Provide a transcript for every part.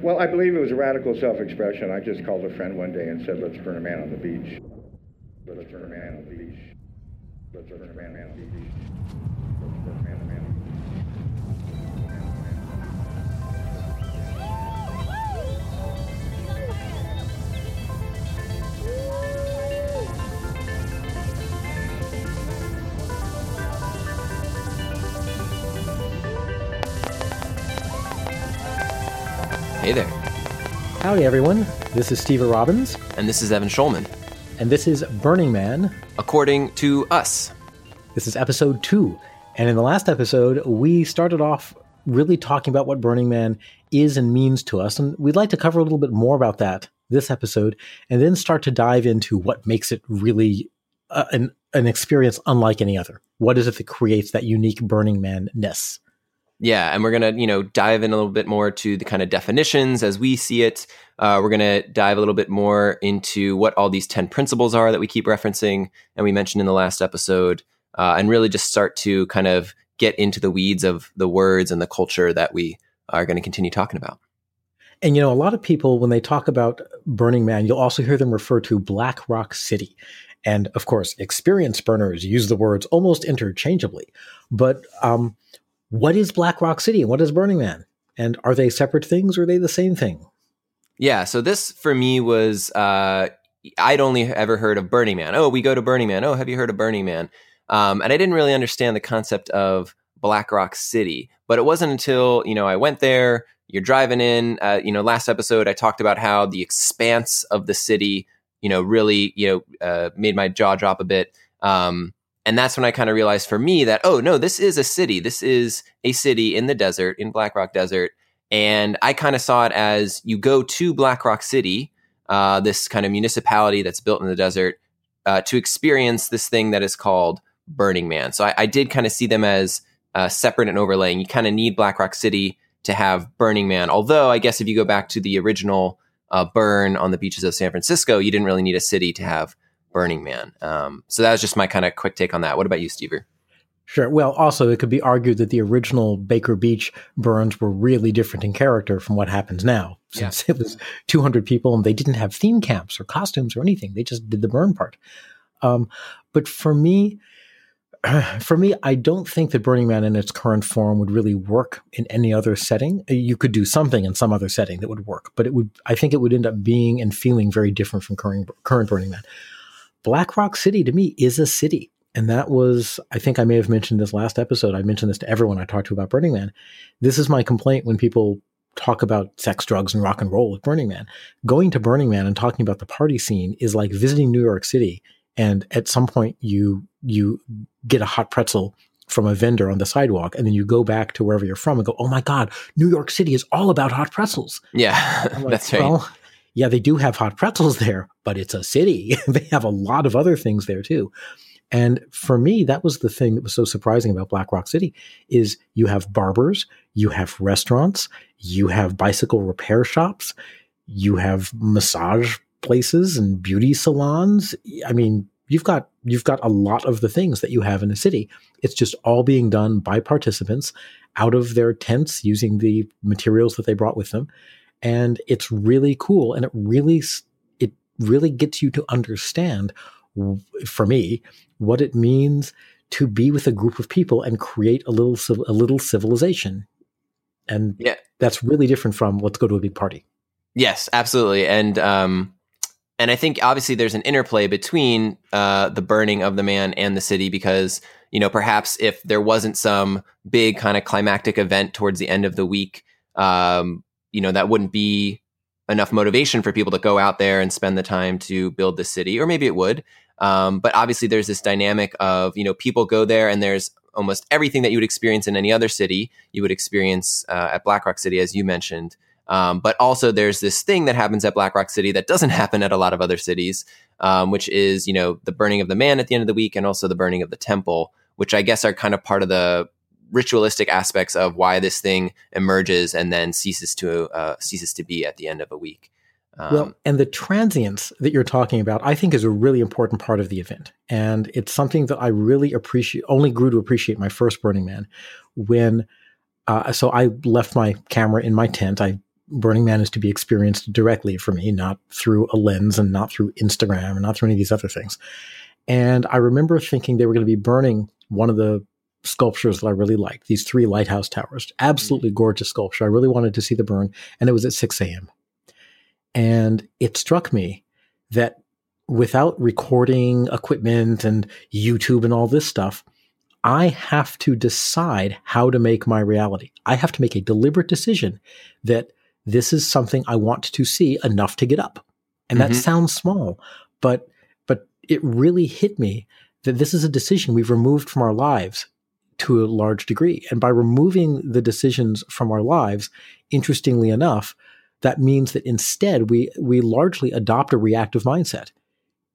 Well, I believe it was a radical self-expression. I just called a friend one day and said, let's burn a man on the beach. Let's burn a man on the beach. Let's burn a man on the beach. Hey there. Howdy, everyone. This is Stever Robbins, And this is Evan Schulman. and this is Burning Man. According to us. This is episode two. And in the last episode, we started off really talking about what Burning Man is and means to us. And we'd like to cover a little bit more about that this episode, and then start to dive into what makes it really uh, an, an experience unlike any other. What is it that creates that unique Burning Man ness? Yeah, and we're gonna, you know, dive in a little bit more to the kind of definitions as we see it. Uh, we're gonna dive a little bit more into what all these ten principles are that we keep referencing and we mentioned in the last episode, uh, and really just start to kind of get into the weeds of the words and the culture that we are going to continue talking about. And you know, a lot of people, when they talk about Burning Man, you'll also hear them refer to Black Rock City. And of course, experienced burners use the words almost interchangeably. But um, what is Black Rock City and what is Burning Man? And are they separate things or are they the same thing? Yeah, so this for me was uh, I'd only ever heard of Burning Man. Oh, we go to Burning Man. Oh, have you heard of Burning Man? Um, and I didn't really understand the concept of Black Rock City. But it wasn't until you know I went there. You're driving in. Uh, you know, last episode I talked about how the expanse of the city, you know, really you know uh, made my jaw drop a bit. Um, and that's when I kind of realized for me that oh no, this is a city. This is a city in the desert in Black Rock Desert. And I kind of saw it as you go to Black Rock City, uh, this kind of municipality that's built in the desert, uh, to experience this thing that is called Burning Man. So I, I did kind of see them as uh, separate and overlaying. You kind of need Black Rock City to have Burning Man. Although I guess if you go back to the original uh, burn on the beaches of San Francisco, you didn't really need a city to have Burning Man. Um, so that was just my kind of quick take on that. What about you, Stever? Sure. Well, also, it could be argued that the original Baker Beach burns were really different in character from what happens now, since it was 200 people and they didn't have theme camps or costumes or anything. They just did the burn part. Um, but for me, for me, I don't think that Burning Man in its current form would really work in any other setting. You could do something in some other setting that would work, but it would. I think it would end up being and feeling very different from current, current Burning Man. Black Rock City to me is a city. And that was, I think I may have mentioned this last episode. I mentioned this to everyone I talked to about Burning Man. This is my complaint when people talk about sex, drugs, and rock and roll at Burning Man. Going to Burning Man and talking about the party scene is like visiting New York City. And at some point, you you get a hot pretzel from a vendor on the sidewalk, and then you go back to wherever you're from and go, "Oh my God, New York City is all about hot pretzels." Yeah, like, that's right. Well, yeah, they do have hot pretzels there, but it's a city. they have a lot of other things there too. And for me, that was the thing that was so surprising about Black Rock City is you have barbers, you have restaurants, you have bicycle repair shops, you have massage places and beauty salons. I mean, you've got you've got a lot of the things that you have in a city. It's just all being done by participants out of their tents using the materials that they brought with them. And it's really cool and it really it really gets you to understand for me what it means to be with a group of people and create a little a little civilization. And yeah. that's really different from let's go to a big party. Yes absolutely and um and i think obviously there's an interplay between uh the burning of the man and the city because you know perhaps if there wasn't some big kind of climactic event towards the end of the week um you know that wouldn't be enough motivation for people to go out there and spend the time to build the city or maybe it would um, but obviously, there's this dynamic of you know people go there, and there's almost everything that you would experience in any other city you would experience uh, at Black Rock City, as you mentioned. Um, but also, there's this thing that happens at Black Rock City that doesn't happen at a lot of other cities, um, which is you know the burning of the man at the end of the week, and also the burning of the temple, which I guess are kind of part of the ritualistic aspects of why this thing emerges and then ceases to uh, ceases to be at the end of a week. Um, well, and the transience that you're talking about, I think, is a really important part of the event, and it's something that I really appreciate. Only grew to appreciate my first Burning Man when. Uh, so I left my camera in my tent. I Burning Man is to be experienced directly for me, not through a lens and not through Instagram and not through any of these other things. And I remember thinking they were going to be burning one of the sculptures that I really liked, these three lighthouse towers. Absolutely gorgeous sculpture. I really wanted to see the burn, and it was at 6 a.m. And it struck me that without recording equipment and YouTube and all this stuff, I have to decide how to make my reality. I have to make a deliberate decision that this is something I want to see enough to get up. And mm-hmm. that sounds small, but but it really hit me that this is a decision we've removed from our lives to a large degree. And by removing the decisions from our lives, interestingly enough, that means that instead we we largely adopt a reactive mindset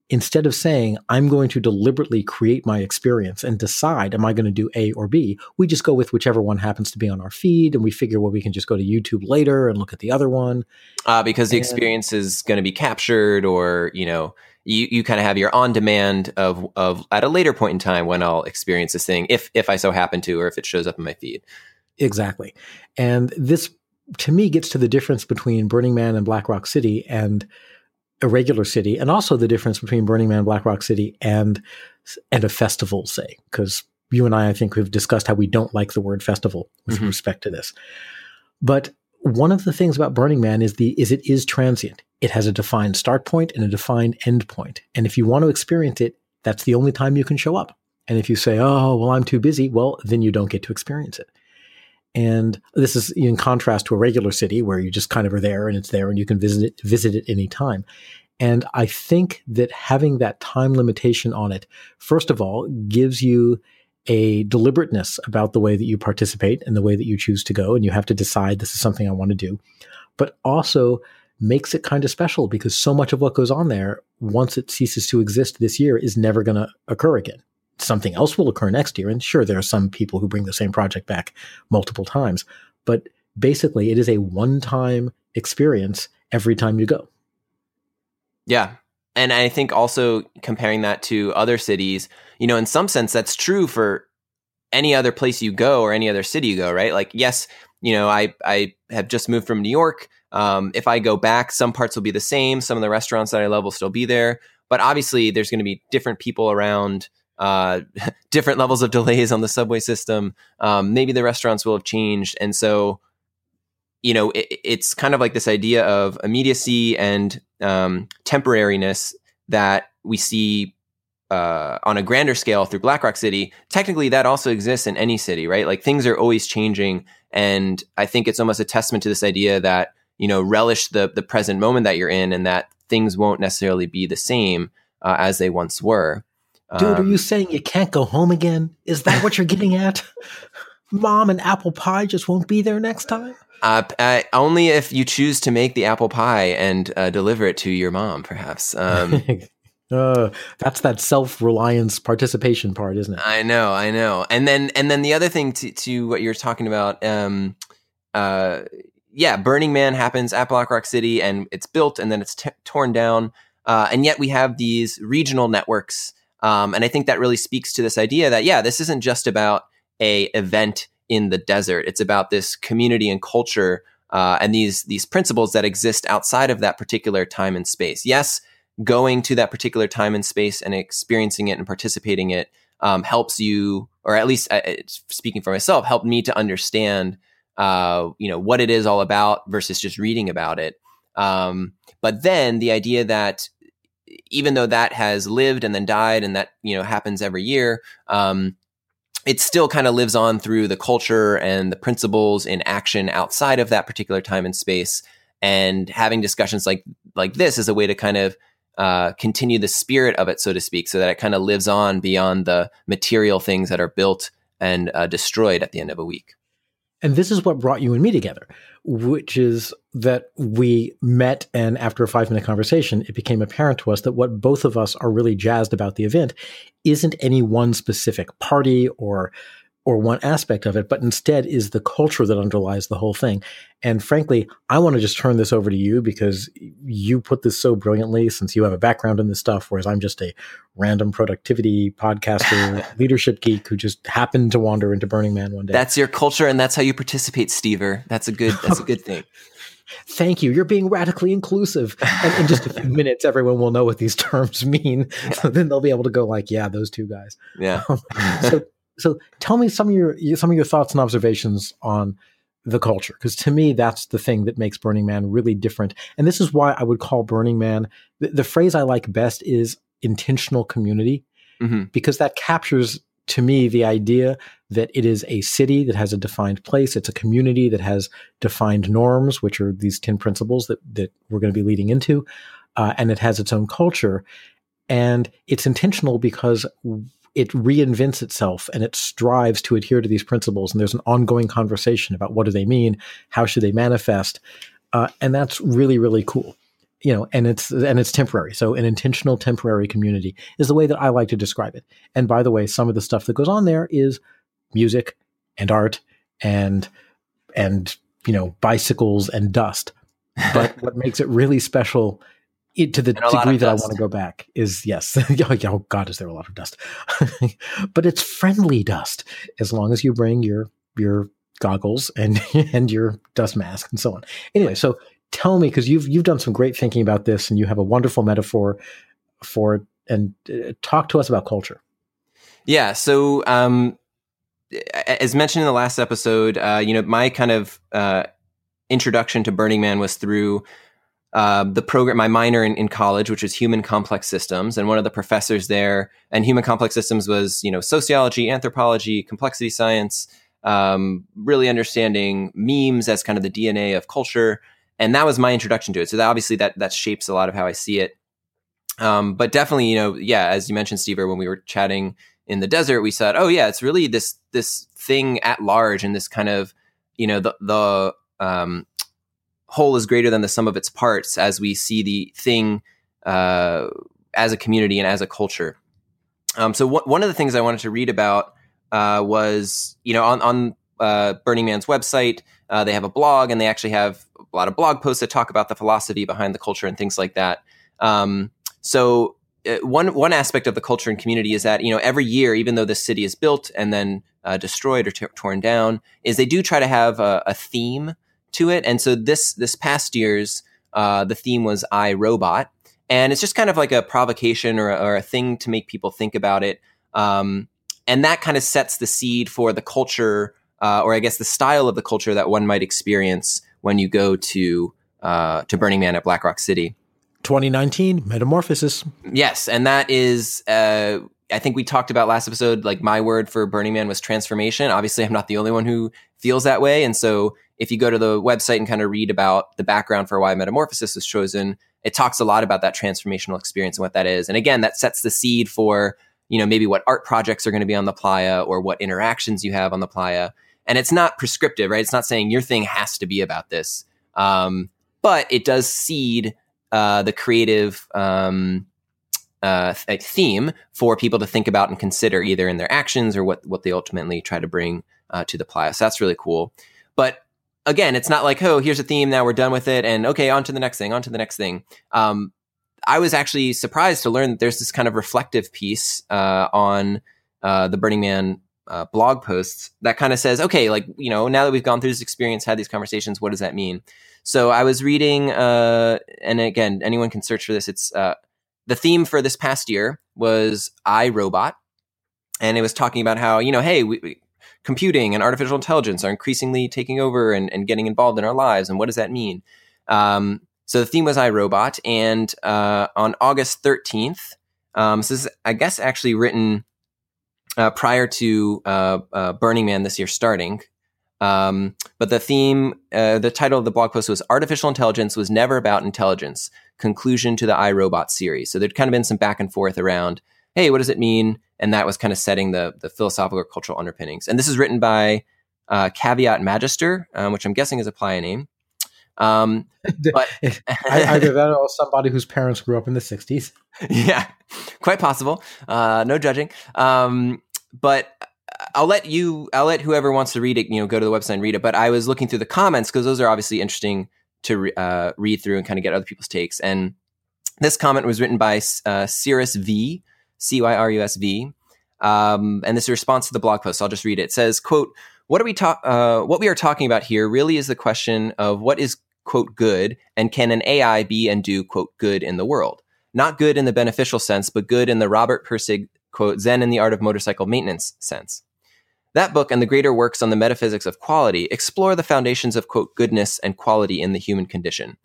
instead of saying, I'm going to deliberately create my experience and decide, am I going to do A or B, we just go with whichever one happens to be on our feed and we figure, well, we can just go to YouTube later and look at the other one. Uh, because the and, experience is going to be captured or, you know, you, you kind of have your on demand of, of at a later point in time when I'll experience this thing, if, if I so happen to, or if it shows up in my feed. Exactly. And this to me gets to the difference between Burning Man and Black Rock City and a regular city, and also the difference between Burning Man, Black Rock City, and and a festival, say, because you and I, I think, we've discussed how we don't like the word festival with mm-hmm. respect to this. But one of the things about Burning Man is the is it is transient. It has a defined start point and a defined end point. And if you want to experience it, that's the only time you can show up. And if you say, "Oh, well, I'm too busy," well, then you don't get to experience it. And this is in contrast to a regular city where you just kind of are there and it's there and you can visit it, visit it any time. And I think that having that time limitation on it, first of all, gives you a deliberateness about the way that you participate and the way that you choose to go. And you have to decide this is something I want to do, but also makes it kind of special because so much of what goes on there, once it ceases to exist this year, is never going to occur again something else will occur next year. And sure, there are some people who bring the same project back multiple times, but basically it is a one time experience every time you go. Yeah. And I think also comparing that to other cities, you know, in some sense, that's true for any other place you go or any other city you go, right? Like, yes, you know, I, I have just moved from New York. Um, if I go back, some parts will be the same. Some of the restaurants that I love will still be there. But obviously, there's going to be different people around uh, different levels of delays on the subway system. Um, maybe the restaurants will have changed, and so you know it, it's kind of like this idea of immediacy and um, temporariness that we see uh, on a grander scale through Black Rock City. Technically, that also exists in any city, right? Like things are always changing, and I think it's almost a testament to this idea that you know relish the the present moment that you're in, and that things won't necessarily be the same uh, as they once were. Dude, um, are you saying you can't go home again? Is that what you're getting at? Mom and apple pie just won't be there next time? Uh, uh, only if you choose to make the apple pie and uh, deliver it to your mom, perhaps. Um, uh, that's that self-reliance participation part, isn't it? I know, I know. And then, and then the other thing to, to what you're talking about, um, uh, yeah, Burning Man happens at Black Rock City, and it's built, and then it's t- torn down, uh, and yet we have these regional networks um, and I think that really speaks to this idea that, yeah, this isn't just about a event in the desert. It's about this community and culture uh, and these these principles that exist outside of that particular time and space. Yes, going to that particular time and space and experiencing it and participating it um, helps you, or at least uh, speaking for myself, helped me to understand, uh, you know, what it is all about versus just reading about it. Um, but then the idea that even though that has lived and then died and that you know happens every year um, it still kind of lives on through the culture and the principles in action outside of that particular time and space. And having discussions like like this is a way to kind of uh, continue the spirit of it so to speak so that it kind of lives on beyond the material things that are built and uh, destroyed at the end of a week. And this is what brought you and me together, which is that we met, and after a five minute conversation, it became apparent to us that what both of us are really jazzed about the event isn't any one specific party or or one aspect of it, but instead is the culture that underlies the whole thing. And frankly, I want to just turn this over to you because you put this so brilliantly since you have a background in this stuff, whereas I'm just a random productivity podcaster, leadership geek who just happened to wander into Burning Man one day. That's your culture and that's how you participate, Stever. That's a good that's a good thing. thank you. You're being radically inclusive. And in just a few minutes, everyone will know what these terms mean. So then they'll be able to go like, yeah, those two guys. Yeah. Um, so, so tell me some of your some of your thoughts and observations on the culture, because to me, that's the thing that makes Burning Man really different. And this is why I would call Burning Man the, the phrase I like best is intentional community, mm-hmm. because that captures to me the idea that it is a city that has a defined place it's a community that has defined norms which are these 10 principles that, that we're going to be leading into uh, and it has its own culture and it's intentional because it reinvents itself and it strives to adhere to these principles and there's an ongoing conversation about what do they mean how should they manifest uh, and that's really really cool you know, and it's and it's temporary. So an intentional temporary community is the way that I like to describe it. And by the way, some of the stuff that goes on there is music and art and and you know bicycles and dust. But what makes it really special it, to the degree that. I want to go back is yes. oh God, is there a lot of dust? but it's friendly dust as long as you bring your your goggles and and your dust mask and so on. Anyway, so tell me because you've you've done some great thinking about this and you have a wonderful metaphor for it and uh, talk to us about culture yeah so um, as mentioned in the last episode uh, you know my kind of uh, introduction to burning man was through uh, the program my minor in, in, college which was human complex systems and one of the professors there and human complex systems was you know sociology anthropology complexity science um, really understanding memes as kind of the dna of culture and that was my introduction to it. So that obviously that that shapes a lot of how I see it. Um, but definitely, you know, yeah, as you mentioned, Steve, when we were chatting in the desert, we said, oh yeah, it's really this this thing at large, and this kind of, you know, the the um, whole is greater than the sum of its parts as we see the thing uh, as a community and as a culture. Um, so one of the things I wanted to read about uh, was, you know, on on uh, Burning Man's website, uh, they have a blog, and they actually have a lot of blog posts that talk about the philosophy behind the culture and things like that. Um, so uh, one one aspect of the culture and community is that you know every year, even though the city is built and then uh, destroyed or t- torn down, is they do try to have a, a, theme to it. And so this this past year's uh, the theme was I Robot, and it's just kind of like a provocation or, or a thing to make people think about it. Um, and that kind of sets the seed for the culture, uh, or I guess the style of the culture that one might experience when you go to uh, to Burning Man at Black Rock City. 2019 Metamorphosis. Yes, and that is. Uh, I think we talked about last episode. Like my word for Burning Man was transformation. Obviously, I'm not the only one who feels that way, and so if you go to the website and kind of read about the background for why Metamorphosis was chosen, it talks a lot about that transformational experience and what that is. And again, that sets the seed for you know maybe what art projects are going to be on the playa or what interactions you have on the playa and it's not prescriptive, right? It's not saying your thing has to be about this, um, but it does seed uh, the creative um, uh, th- theme for people to think about and consider, either in their actions or what what they ultimately try to bring uh, to the playa. So that's really cool. But again, it's not like, oh, here's a theme, now we're done with it, and okay, on to the next thing, on to the next thing. Um, I was actually surprised to learn that there's this kind of reflective piece uh, on uh, the Burning Man uh, blog posts that kind of says, okay, like, you know, now that we've gone through this experience, had these conversations, what does that mean? So I was reading, uh, and again, anyone can search for this. It's uh, the theme for this past year was I Robot, and it was talking about how you know, hey, we, we, computing and artificial intelligence are increasingly taking over and, and, getting involved in our lives, and what does that mean? Um, so the theme was I, Robot. And uh, on August thirteenth, um, so this is, I guess, actually written uh, prior to uh, uh, Burning Man this year starting. Um, but the theme, uh, the title of the blog post was "Artificial Intelligence was never about intelligence." Conclusion to the I, Robot series. So there'd kind of been some back and forth around, hey, what does it mean? And that was kind of setting the the philosophical or cultural underpinnings. And this is written by uh, Caveat Magister, um, which I'm guessing is a playa name. Um, but either that or somebody whose parents grew up in the 60s. Yeah, quite possible. Uh, no judging. Um, but I'll let you, I'll let whoever wants to read it, you know, go to the website and read it. But I was looking through the comments because those are obviously interesting to re- uh, read through and kind of get other people's takes. And this comment was written by uh, Cyrus V, C Y R U S V. Um, and this is a response to the blog post. So I'll just read it. It says, quote, what are we talk, uh, what we are talking about here really is the question of what is quote, good, and can an AI be and do, quote, good in the world? Not good in the beneficial sense, but good in the Robert Pirsig quote, Zen in the art of motorcycle maintenance sense. That book and the greater works on the metaphysics of quality explore the foundations of, quote, goodness and quality in the human condition.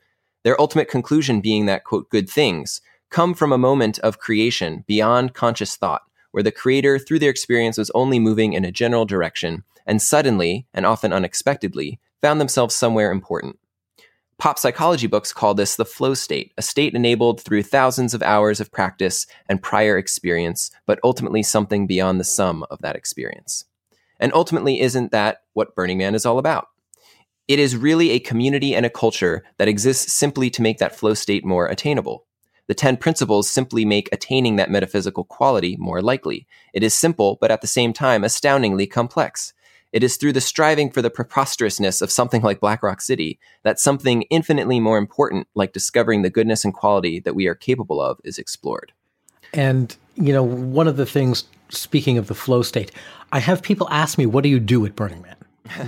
Their ultimate conclusion being that, quote, good things come from a moment of creation beyond conscious thought, where the creator, through their experience, was only moving in a general direction and suddenly, and often unexpectedly, found themselves somewhere important. Pop psychology books call this the flow state, a state enabled through thousands of hours of practice and prior experience, but ultimately something beyond the sum of that experience. And ultimately, isn't that what Burning Man is all about? It is really a community and a culture that exists simply to make that flow state more attainable. The 10 principles simply make attaining that metaphysical quality more likely. It is simple, but at the same time, astoundingly complex. It is through the striving for the preposterousness of something like Black Rock City that something infinitely more important, like discovering the goodness and quality that we are capable of, is explored. And, you know, one of the things, speaking of the flow state, I have people ask me, what do you do at Burning Man?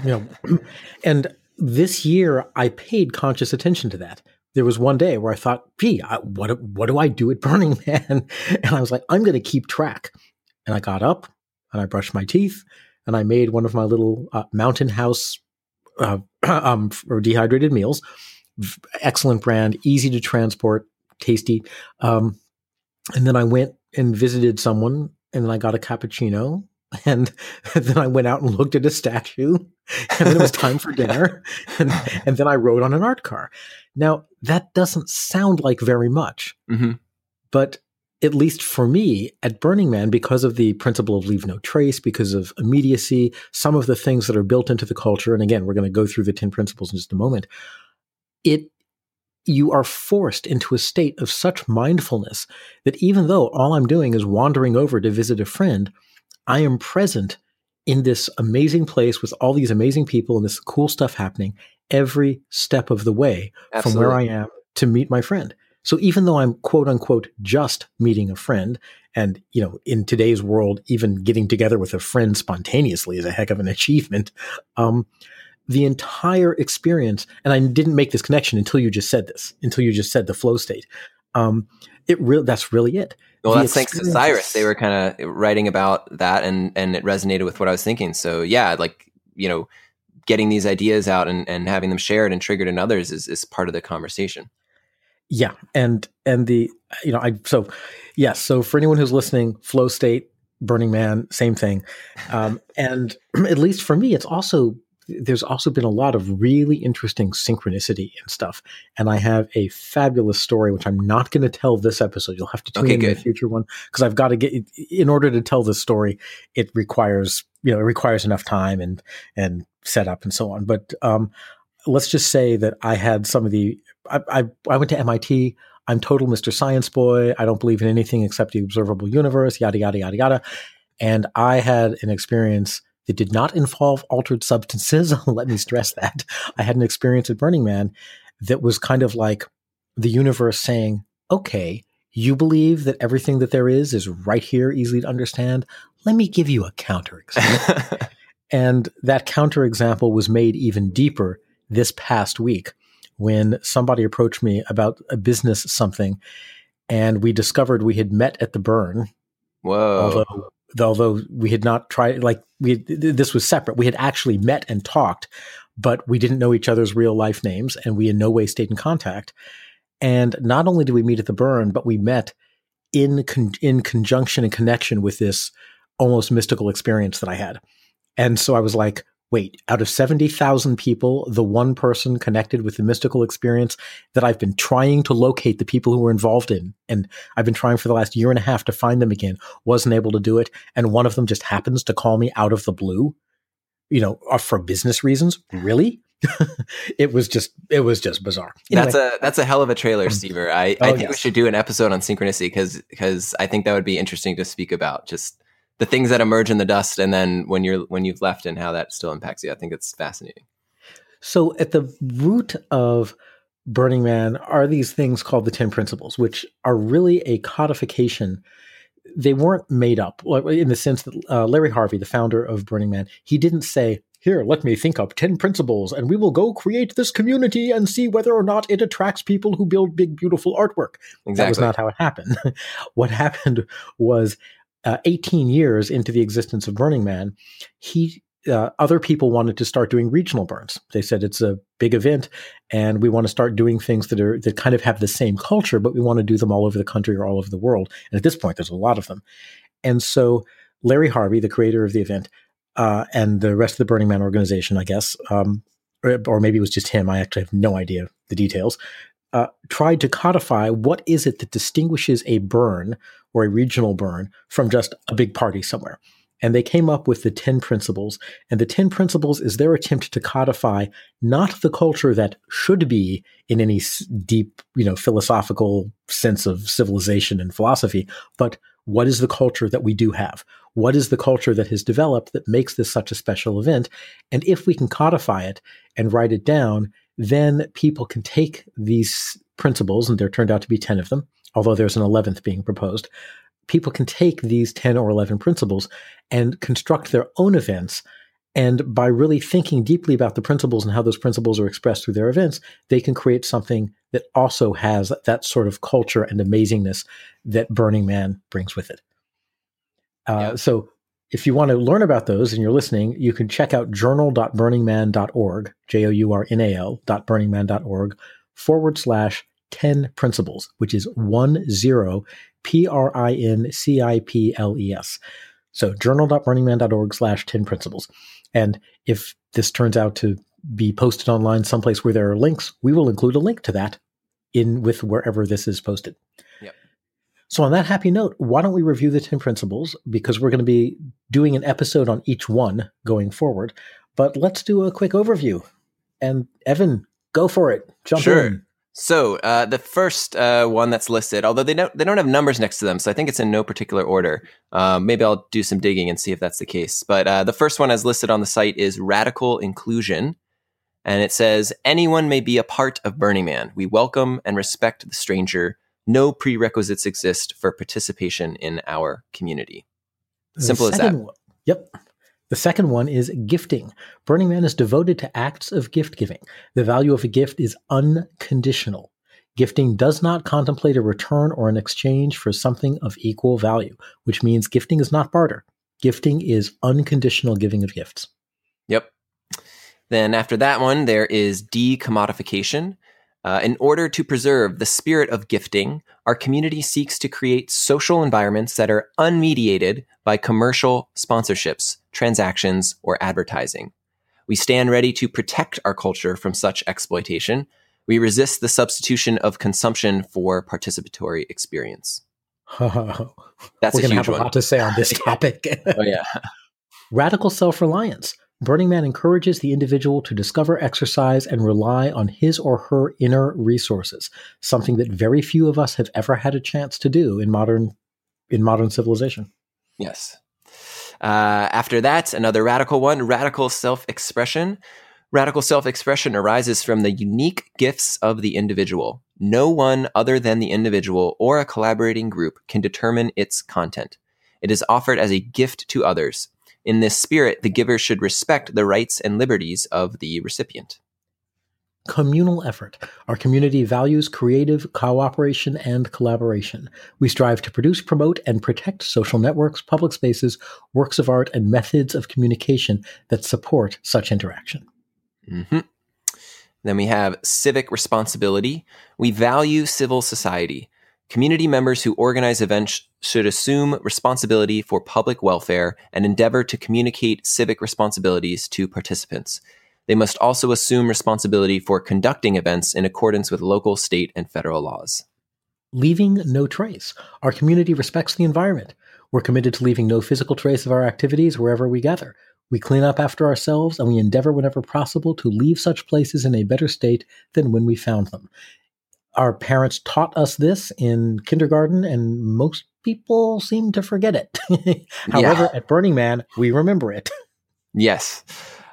You know, and this year I paid conscious attention to that. There was one day where I thought, gee, I, what, what do I do at Burning Man? And I was like, I'm going to keep track. And I got up and I brushed my teeth and I made one of my little uh, mountain house uh, um, dehydrated meals. Excellent brand, easy to transport, tasty. Um, and then I went and visited someone, and then I got a cappuccino, and then I went out and looked at a statue, and then it was time for dinner, and, and, then I rode on an art car. Now that doesn't sound like very much, mm-hmm. but at least for me at Burning Man, because of the principle of leave no trace, because of immediacy, some of the things that are built into the culture, and again, we're going to go through the 10 principles in just a moment, it you are forced into a state of such mindfulness that even though all I'm doing is wandering over to visit a friend, I am present in this amazing place with all these amazing people and this cool stuff happening every step of the way Absolutely. from where I am to meet my friend. So even though I'm quote unquote just meeting a friend, and you know, in today's world, even getting together with a friend spontaneously is a heck of an achievement. Um, the entire experience, and I didn't make this connection until you just said this, until you just said the flow state. Um, it real that's really it. Well, that's thanks to Cyrus. They were kind of writing about that, and and it resonated with what I was thinking. So yeah, like you know, getting these ideas out and, and having them shared and triggered in others is is part of the conversation. Yeah, and and the you know I so yes. So for anyone who's listening, flow state, Burning Man, same thing. Um, and at least for me, it's also there's also been a lot of really interesting synchronicity and stuff. And I have a fabulous story, which I'm not going to tell this episode. You'll have to tune okay, in good. the future one because I've got to get in order to tell this story. It requires you know it requires enough time and and setup and so on. But um, let's just say that I had some of the I, I, I went to MIT. I'm total Mr. Science boy. I don't believe in anything except the observable universe, yada, yada, yada, yada. And I had an experience that did not involve altered substances. Let me stress that. I had an experience at Burning Man that was kind of like the universe saying, okay, you believe that everything that there is is right here, easily to understand. Let me give you a counterexample. and that counterexample was made even deeper this past week when somebody approached me about a business something, and we discovered we had met at the burn. Whoa! Although, although we had not tried, like we this was separate. We had actually met and talked, but we didn't know each other's real life names, and we in no way stayed in contact. And not only did we meet at the burn, but we met in con- in conjunction and connection with this almost mystical experience that I had. And so I was like, wait, out of 70,000 people, the one person connected with the mystical experience that I've been trying to locate the people who were involved in, and I've been trying for the last year and a half to find them again, wasn't able to do it. And one of them just happens to call me out of the blue, you know, uh, for business reasons. Really? it was just it was just bizarre. Anyway. That's a that's a hell of a trailer, um, Stever. I, oh, I think yes. we should do an episode on synchronicity because because I think that would be interesting to speak about. Just the things that emerge in the dust and then when you're when you've left and how that still impacts you. I think it's fascinating. So at the root of Burning Man are these things called the 10 principles, which are really a codification. They weren't made up in the sense that uh, Larry Harvey, the founder of Burning Man, he didn't say, here, let me think up 10 principles and we will go create this community and see whether or not it attracts people who build big, beautiful artwork. Exactly. That was not how it happened. what happened was uh, 18 years into the existence of Burning Man, he uh, other people wanted to start doing regional burns. They said it's a big event, and we want to start doing things that are that kind of have the same culture, but we want to do them all over the country or all over the world. And at this point, there's a lot of them. And so Larry Harvey, the creator of the event, uh, and the rest of the Burning Man organization, I guess, um, or, or, maybe it was just him. I actually have no idea the details. Uh, tried to codify what is it that distinguishes a burn or a regional burn from just a big party somewhere. And they came up with the 10 principles. And the 10 principles is their attempt to codify not the culture that should be in any deep, you know, philosophical sense of civilization and philosophy, but what is the culture that we do have? What is the culture that has developed that makes this such a special event? And if we can codify it and write it down, then people can take these principles, and there turned out to be 10 of them, although there's an 11th being proposed. People can take these 10 or 11 principles and construct their own events. And by really thinking deeply about the principles and how those principles are expressed through their events, they can create something that also has that sort of culture and amazingness that Burning Man brings with it. Uh, yeah. So if you want to learn about those and you're listening, you can check out journal.burningman.org, J O U R N A L, burningman.org forward slash 10 principles, which is one zero P R I N C I P L E S. So journal.burningman.org slash 10 principles. And if this turns out to be posted online someplace where there are links, we will include a link to that in with wherever this is posted. Yep. So on that happy note, why don't we review the 10 principles because we're going to be doing an episode on each one going forward. But let's do a quick overview. And Evan, go for it. Jump sure. in. So uh, the first uh, one that's listed, although they don't they don't have numbers next to them, so I think it's in no particular order. Um, maybe I'll do some digging and see if that's the case. But uh, the first one as listed on the site is radical inclusion, and it says anyone may be a part of Burning Man. We welcome and respect the stranger. No prerequisites exist for participation in our community. Simple as that. One, yep. The second one is gifting. Burning Man is devoted to acts of gift giving. The value of a gift is unconditional. Gifting does not contemplate a return or an exchange for something of equal value, which means gifting is not barter. Gifting is unconditional giving of gifts. Yep. Then after that one, there is decommodification. Uh, in order to preserve the spirit of gifting, our community seeks to create social environments that are unmediated by commercial sponsorships, transactions, or advertising. We stand ready to protect our culture from such exploitation. We resist the substitution of consumption for participatory experience. That's We're going to have a lot to say on this topic. oh, yeah. Radical self reliance. Burning Man encourages the individual to discover, exercise, and rely on his or her inner resources, something that very few of us have ever had a chance to do in modern in modern civilization. Yes. Uh, after that, another radical one: radical self-expression. Radical self-expression arises from the unique gifts of the individual. No one other than the individual or a collaborating group can determine its content. It is offered as a gift to others in this spirit, the giver should respect the rights and liberties of the recipient. Communal effort. Our community values creative cooperation and collaboration. We strive to produce, promote, and protect social networks, public spaces, works of art, and methods of communication that support such interaction. Mm-hmm. Then we have civic responsibility. We value civil society. Community members who organize events should assume responsibility for public welfare and endeavor to communicate civic responsibilities to participants. They must also assume responsibility for conducting events in accordance with local, state, and federal laws. Leaving no trace. Our community respects the environment. We're committed to leaving no physical trace of our activities wherever we gather. We clean up after ourselves and we endeavor whenever possible to leave such places in a better state than when we found them our parents taught us this in kindergarten, and most people seem to forget it. However, yeah. at Burning Man, we remember it. Yes.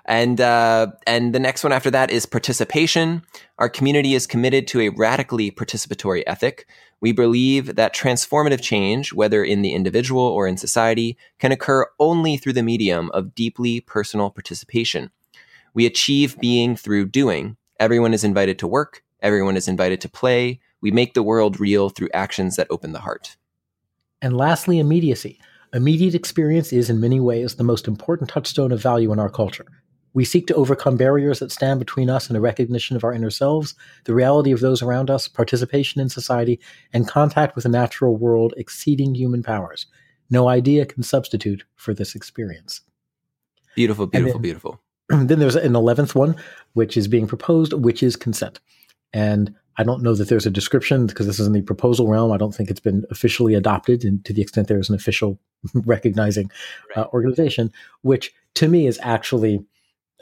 And uh, and the next one after that is participation. Our community is committed to a radically participatory ethic. We believe that transformative change, whether in the individual or in society, can occur only through the medium of deeply personal participation. We achieve being through doing. Everyone is invited to work. Everyone is invited to play. We make the world real through actions that open the heart. And lastly, immediacy. Immediate experience is, in many ways, the most important touchstone of value in our culture. We seek to overcome barriers that stand between us and a recognition of our inner selves, the reality of those around us, participation in society, and contact with the natural world exceeding human powers. No idea can substitute for this experience. Beautiful, beautiful, then, beautiful. Then there's an 11th one, which is being proposed, which is consent. And I don't know that there's a description because this is in the proposal realm. I don't think it's been officially adopted, and to the extent there is an official recognizing uh, organization, which to me is actually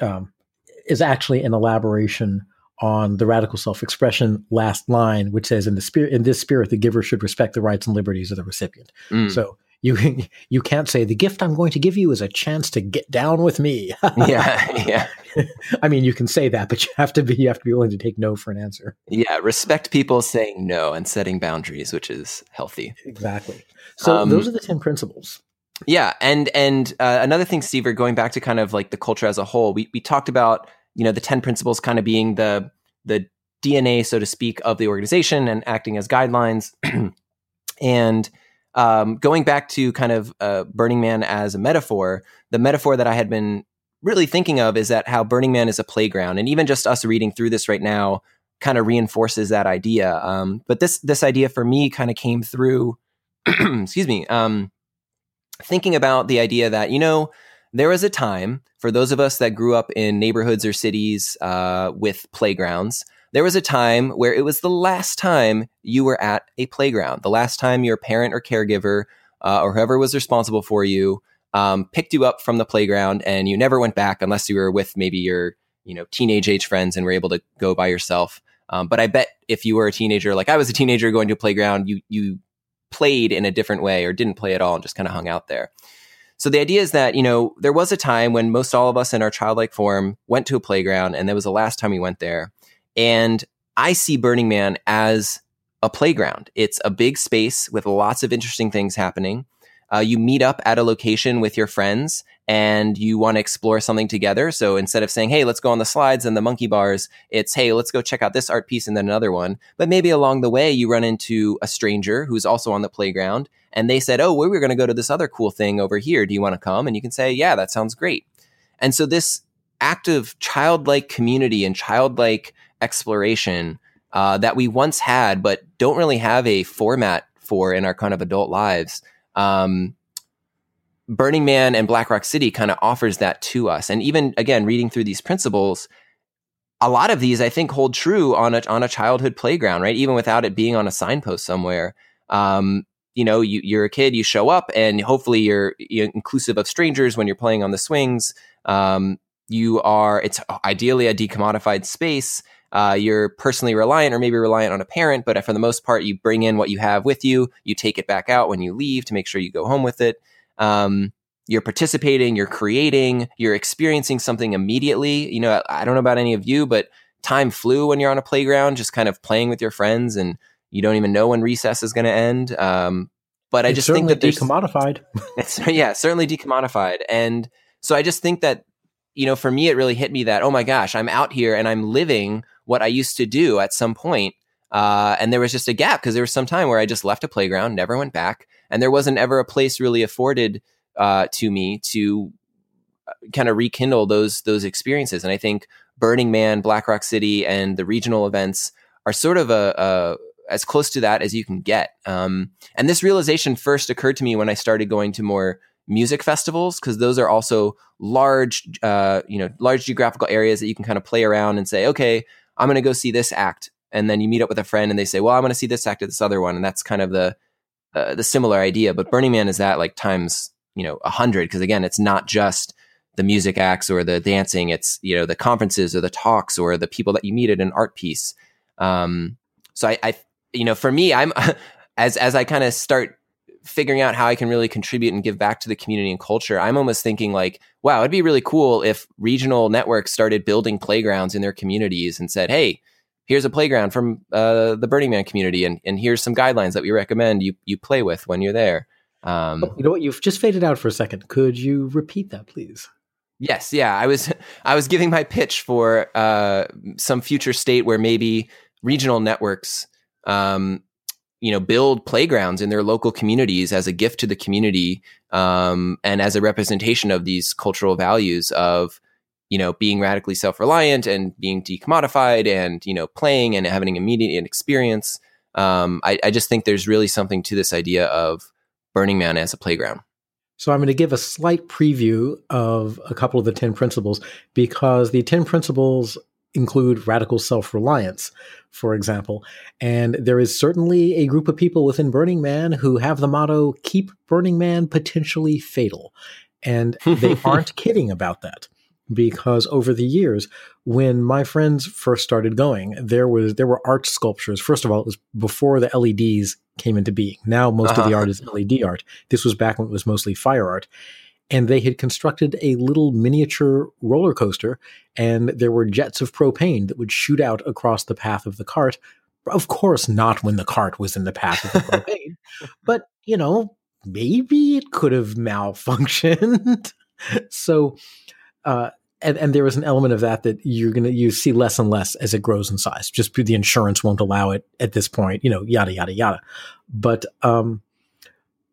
um, is actually an elaboration on the radical self-expression last line, which says, "In the spirit, in this spirit, the giver should respect the rights and liberties of the recipient." Mm. So you you can't say the gift I'm going to give you is a chance to get down with me. yeah, yeah. I mean, you can say that, but you have to be you have to be willing to take no for an answer. Yeah, respect people saying no and setting boundaries, which is healthy. Exactly. So um, those are the ten principles. Yeah, and and uh, another thing, Steve, going back to kind of like the culture as a whole, we we talked about you know the ten principles kind of being the the DNA, so to speak, of the organization and acting as guidelines, and um, going back to kind of uh, Burning Man as a metaphor, the metaphor that I had been really thinking of is that how Burning Man is a playground, and even just us reading through this right now kind of reinforces that idea. Um, but this this idea for me kind of came through, excuse me, um, thinking about the idea that, you know, there was a time for those of us that grew up in neighborhoods or cities uh, with playgrounds. There was a time where it was the last time you were at a playground, the last time your parent or caregiver uh, or whoever was responsible for you um, picked you up from the playground and you never went back unless you were with maybe your you know teenage age friends and were able to go by yourself. Um, but I bet if you were a teenager, like I was a teenager going to a playground, you you played in a different way or didn't play at all and just kind of hung out there. So the idea is that, you know, there was a time when most all of us in our childlike form went to a playground and that was the last time we went there. And I see Burning Man as a playground. It's a big space with lots of interesting things happening. Uh, you meet up at a location with your friends and you want to explore something together. So instead of saying, hey, let's go on the slides and the monkey bars, it's, hey, let's go check out this art piece and then another one. But maybe along the way, you run into a stranger who's also on the playground and they said, oh, we were going to go to this other cool thing over here. Do you want to come? And you can say, yeah, that sounds great. And so this active childlike community and childlike exploration uh, that we once had, but don't really have a format for in our kind of adult lives. Um, Burning Man and Black Rock City kind of offers that to us. And even again, reading through these principles, a lot of these I think hold true on a on a childhood playground, right? Even without it being on a signpost somewhere. Um, you know, you, you're a kid, you show up, and hopefully you're, you're inclusive of strangers when you're playing on the swings. Um, you are it's ideally a decommodified space. Uh, you're personally reliant or maybe reliant on a parent, but for the most part, you bring in what you have with you. You take it back out when you leave to make sure you go home with it. Um, you're participating, you're creating, you're experiencing something immediately. You know, I don't know about any of you, but time flew when you're on a playground, just kind of playing with your friends, and you don't even know when recess is going to end. Um, but I it's just think that there's decommodified. it's, yeah, certainly decommodified, and so I just think that you know, for me, it really hit me that oh my gosh, I'm out here and I'm living what I used to do at some point. Uh, and there was just a gap because there was some time where I just left a playground, never went back, and there wasn't ever a place really afforded uh, to me to uh, kind of rekindle those those experiences. And I think Burning Man, Black Rock City, and the regional events are sort of a, a as close to that as you can get. Um, and this realization first occurred to me when I started going to more music festivals because those are also large, uh, you know, large geographical areas that you can kind of play around and say, okay, I'm going to go see this act, and then you meet up with a friend and they say, well, I'm going to see this act at this other one, and that's kind of the uh, the similar idea. But Burning Man is that like times you know a hundred because again, it's not just the music acts or the dancing; it's you know the conferences or the talks or the people that you meet at an art piece. Um, so I, I, you know, for me, I'm as as I kind of start figuring out how I can really contribute and give back to the community and culture, I'm almost thinking like, wow, it'd be really cool if regional networks started building playgrounds in their communities and said, hey, here's a playground from uh, the Burning Man community, and, and here's some guidelines that we recommend you you play with when you're there. Um, you know what? You've just faded out for a second. Could you repeat that, please? Yes, yeah. I was I was giving my pitch for uh, some future state where maybe regional networks, um, you know, build playgrounds in their local communities as a gift to the community um, and as a representation of these cultural values of you know being radically self-reliant and being decommodified and you know playing and having immediate experience. Um, I, I just think there's really something to this idea of Burning Man as a playground. So I'm going to give a slight preview of a couple of the 10 principles because the 10 principles include radical self-reliance, for example. And there is certainly a group of people within Burning Man who have the motto, keep Burning Man potentially fatal. And they aren't kidding about that because over the years when my friends first started going there was there were art sculptures first of all it was before the LEDs came into being now most uh-huh. of the uh-huh. art is LED art this was back when it was mostly fire art and they had constructed a little miniature roller coaster and there were jets of propane that would shoot out across the path of the cart of course not when the cart was in the path of the propane but you know maybe it could have malfunctioned so uh, and, and there is an element of that that you're gonna you see less and less as it grows in size. Just the insurance won't allow it at this point, you know, yada yada yada. But um,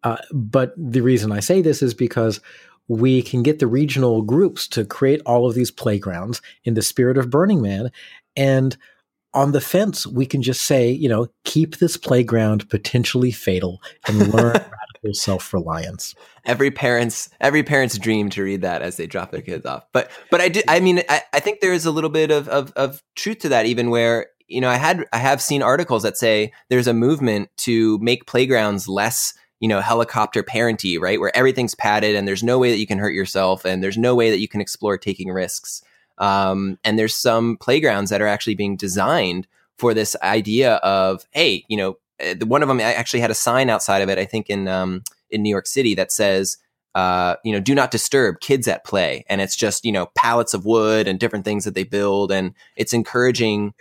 uh, but the reason I say this is because we can get the regional groups to create all of these playgrounds in the spirit of Burning Man, and on the fence we can just say, you know, keep this playground potentially fatal and learn radical self-reliance every parent's every parent's dream to read that as they drop their kids off. But but I do I mean I, I think there is a little bit of, of of truth to that even where you know I had I have seen articles that say there's a movement to make playgrounds less you know helicopter parenty right where everything's padded and there's no way that you can hurt yourself and there's no way that you can explore taking risks um, and there's some playgrounds that are actually being designed for this idea of hey you know eh, one of them actually had a sign outside of it i think in um, in New York City that says, uh, you know, do not disturb kids at play. And it's just, you know, pallets of wood and different things that they build. And it's encouraging,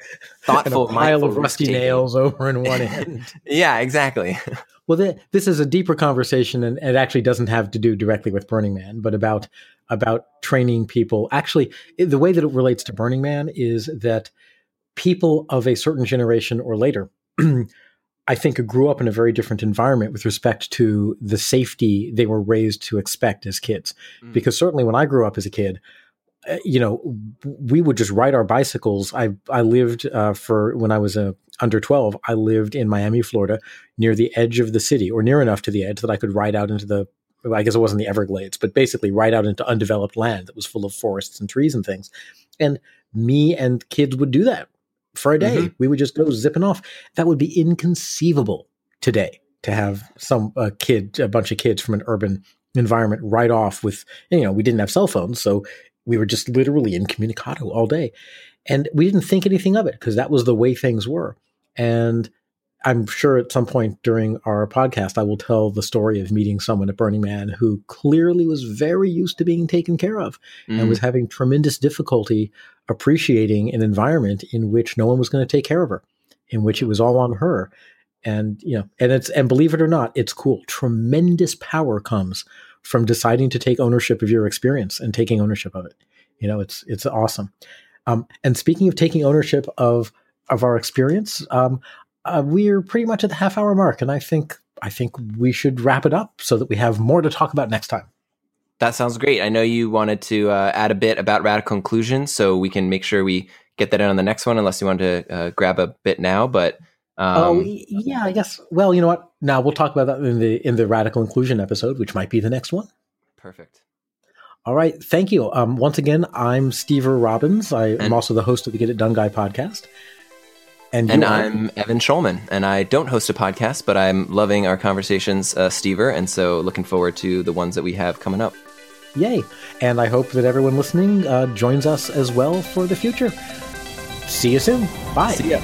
thoughtful, and a pile of rusty nails over in one end. yeah, exactly. well, the, this is a deeper conversation and it actually doesn't have to do directly with Burning Man, but about, about training people. Actually, the way that it relates to Burning Man is that people of a certain generation or later I think grew up in a very different environment with respect to the safety they were raised to expect as kids. Mm. Because certainly when I grew up as a kid, you know, we would just ride our bicycles. I I lived uh, for when I was uh, under twelve. I lived in Miami, Florida, near the edge of the city, or near enough to the edge that I could ride out into the. I guess it wasn't the Everglades, but basically right out into undeveloped land that was full of forests and trees and things. And me and kids would do that for a day. Mm-hmm. We would just go zipping off. That would be inconceivable today to have some a kid, a bunch of kids from an urban environment right off with, you know, we didn't have cell phones. So we were just literally incommunicado all day. And we didn't think anything of it because that was the way things were. And I'm sure at some point during our podcast, I will tell the story of meeting someone at Burning Man who clearly was very used to being taken care of mm. and was mm. having tremendous difficulty appreciating an environment in which no one was going to take care of her, in which it was all on her. And, you know, and it's, and believe it or not, it's cool. Tremendous power comes from deciding to take ownership of your experience and taking ownership of it. You know, it's, it's awesome. Um, and speaking of taking ownership of, of our experience, um, uh, we're pretty much at the half hour mark, and I think I think we should wrap it up so that we have more to talk about next time. That sounds great. I know you wanted to uh, add a bit about radical inclusion, so we can make sure we get that in on the next one. Unless you want to uh, grab a bit now, but um, oh yeah, I guess. Well, you know what? Now we'll talk about that in the in the radical inclusion episode, which might be the next one. Perfect. All right, thank you. Um, once again, I'm Stever Robbins. I am also the host of the Get It Done Guy podcast. And, and I'm Evan Schulman, and I don't host a podcast, but I'm loving our conversations, uh, Stever, and so looking forward to the ones that we have coming up. Yay! And I hope that everyone listening uh, joins us as well for the future. See you soon. Bye. See ya.